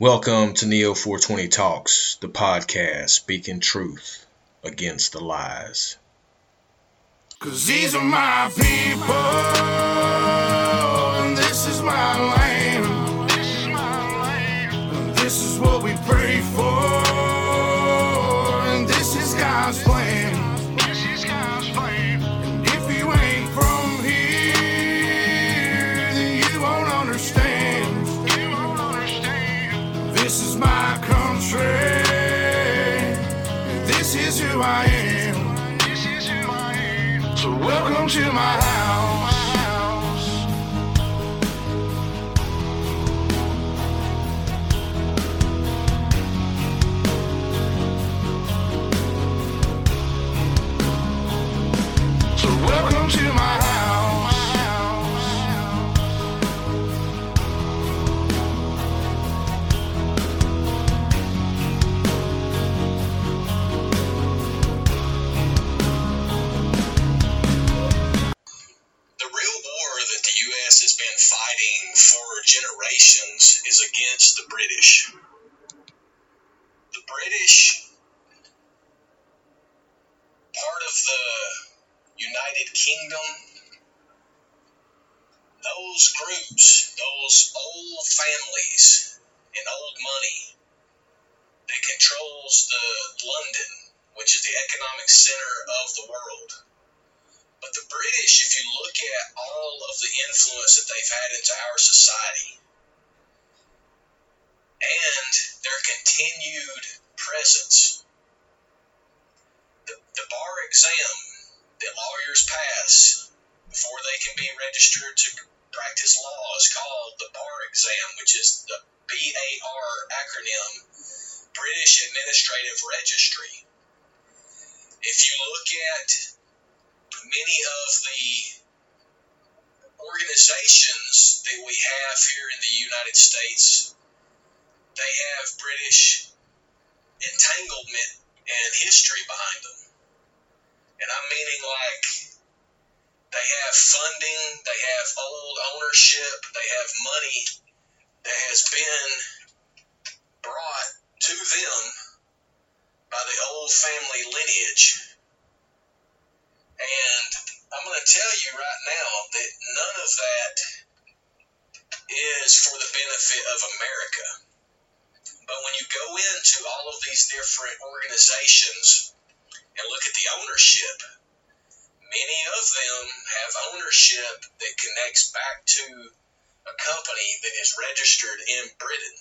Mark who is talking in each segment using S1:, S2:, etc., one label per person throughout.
S1: Welcome to Neo 420 Talks, the podcast speaking truth against the lies.
S2: Cause these are my people, and this is my land. Welcome to my house.
S3: The British. Part of the United Kingdom, those groups, those old families and old money that controls the London, which is the economic center of the world. But the British, if you look at all of the influence that they've had into our society and their continued presence, the, the bar exam that lawyers pass before they can be registered to practice law is called the bar exam, which is the BAR acronym, British Administrative Registry. If you look at many of the organizations that we have here in the United States, they have British entanglement and history behind them. And I'm meaning like they have funding, they have old ownership, they have money that has been organizations and look at the ownership, many of them have ownership that connects back to a company that is registered in Britain.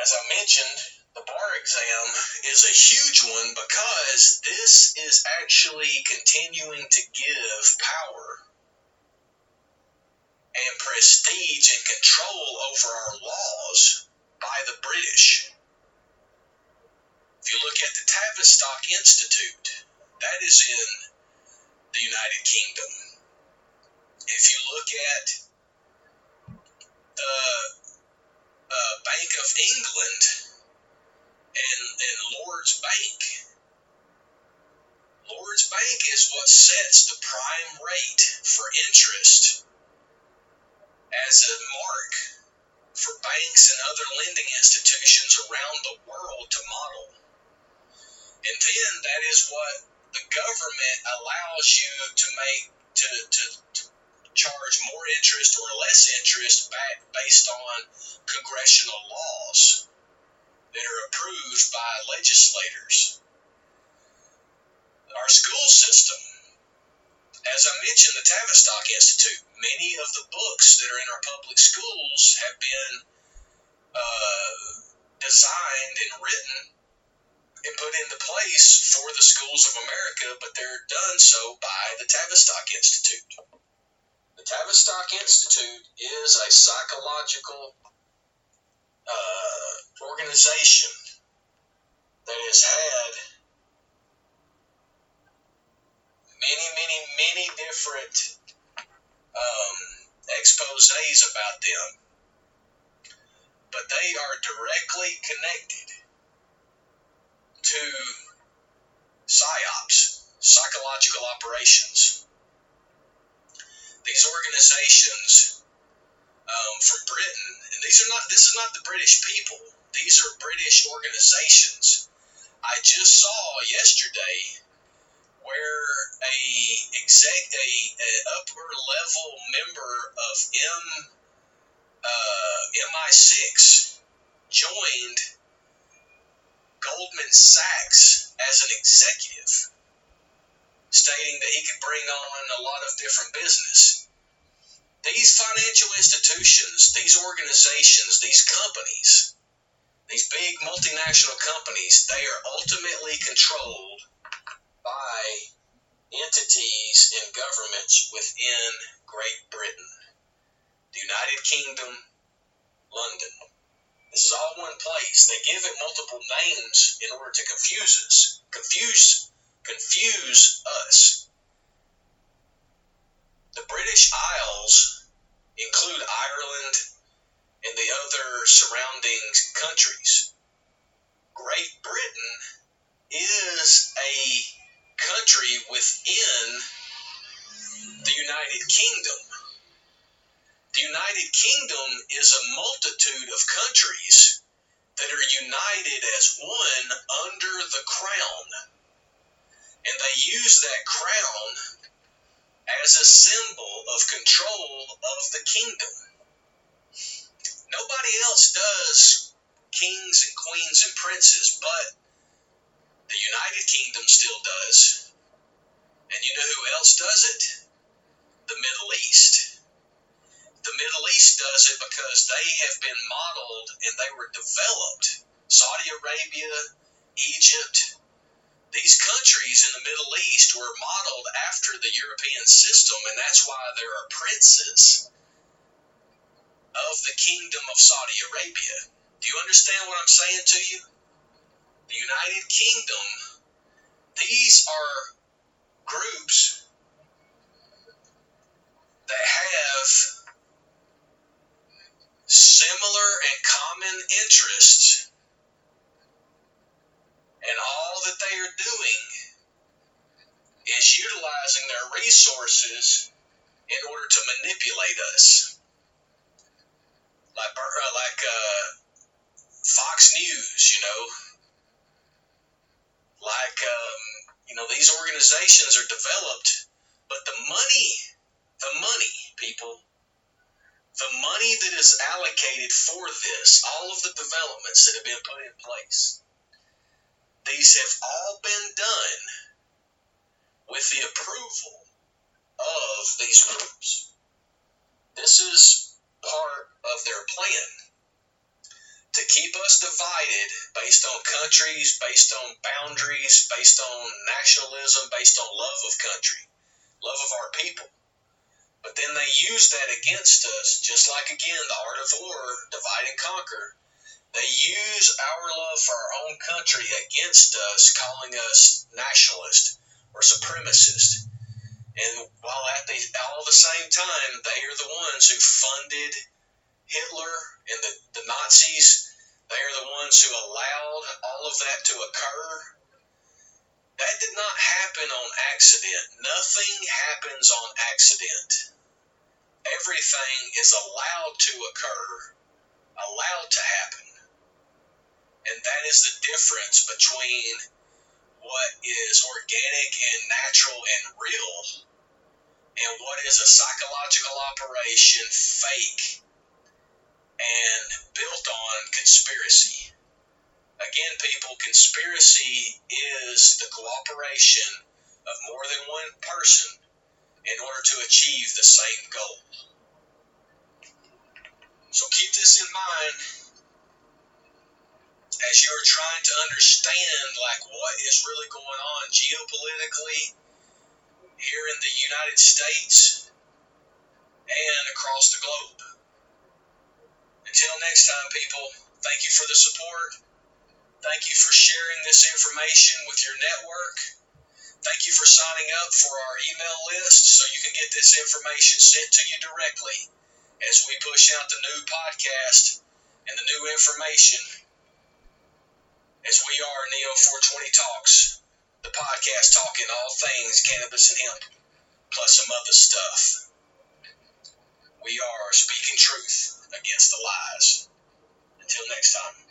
S3: As I mentioned, the bar exam is a huge one because this is actually continuing to give power and prestige and control over our laws by the British. If you look at the Tavistock Institute, that is in the United Kingdom. If you look at the uh, Bank of England, and, and Lord's Bank. Lord's Bank is what sets the prime rate for interest as a mark for banks and other lending institutions around the world to model. And then that is what the government allows you to make to, to, to charge more interest or less interest back based on congressional laws that are approved by legislators. Our school system, as I mentioned, the Tavistock Institute, many of the books that are in our public schools have been uh, designed and written and put into place for the schools of America, but they're done so by the Tavistock Institute. The Tavistock Institute is a psychological uh, organization that has had many, many, many different um, exposes about them, but they are directly connected to psyops, psychological operations. These organizations um, from Britain, and these are not. This is not the British people. These are British organizations. I just saw yesterday where a exec a, a upper level member of M uh, MI6 joined Goldman Sachs as an executive, stating that he could bring on a lot of different business. These financial institutions, these organizations, these companies, these big multinational companies, they are ultimately controlled by entities and governments within Great Britain, the United Kingdom, London. This is all one place. They give it multiple names in order to confuse us. Confuse confuse us. The British Isles include Ireland and the other surrounding countries. Great Britain is a country within the United Kingdom. The United Kingdom is a multitude of countries that are united as one under the crown. And they use that crown as a symbol of control of the kingdom. Nobody else does kings and queens and princes, but the United Kingdom still does. And you know who else does it? The Middle East. The Middle East does it because they have been modeled and they were developed. Saudi Arabia, Egypt, these countries in the Middle East were modeled after the European system, and that's why there are princes of the kingdom of Saudi Arabia. Do you understand what I'm saying to you? The United Kingdom, these are groups that have similar and common interests, and all that they are doing is utilizing their resources in order to manipulate us. Like uh, like uh, Fox News, you know, like um, you know these organizations are developed, but the money, the money, people, the money that is allocated for this, all of the developments that have been put in place, these have all been done with the approval of these groups. This is part of their plan to keep us divided based on countries, based on boundaries, based on nationalism, based on love of country, love of our people. But then they use that against us, just like again the art of war, divide and conquer. They use our love for our own country against us, calling us nationalist or supremacist. And while at the all the same time, they are the ones who funded Hitler and the, the Nazis. They are the ones who allowed all of that to occur. That did not happen on accident. Nothing happens on accident. Everything is allowed to occur, allowed to happen. And that is the difference between what is organic and natural and real and what is a psychological operation fake and built on conspiracy. Again, people, conspiracy is the cooperation of more than one person in order to achieve the same goal. So keep this in mind as you're trying to understand like what is really going on geopolitically here in the United States and across the globe. Until next time, people, thank you for the support. Thank you for sharing this information with your network. Thank you for signing up for our email list so you can get this information sent to you directly as we push out the new podcast and the new information as we are Neo 420 Talks, the podcast talking all things cannabis and hemp, plus some other stuff. We are speaking truth against the lies. Until next time.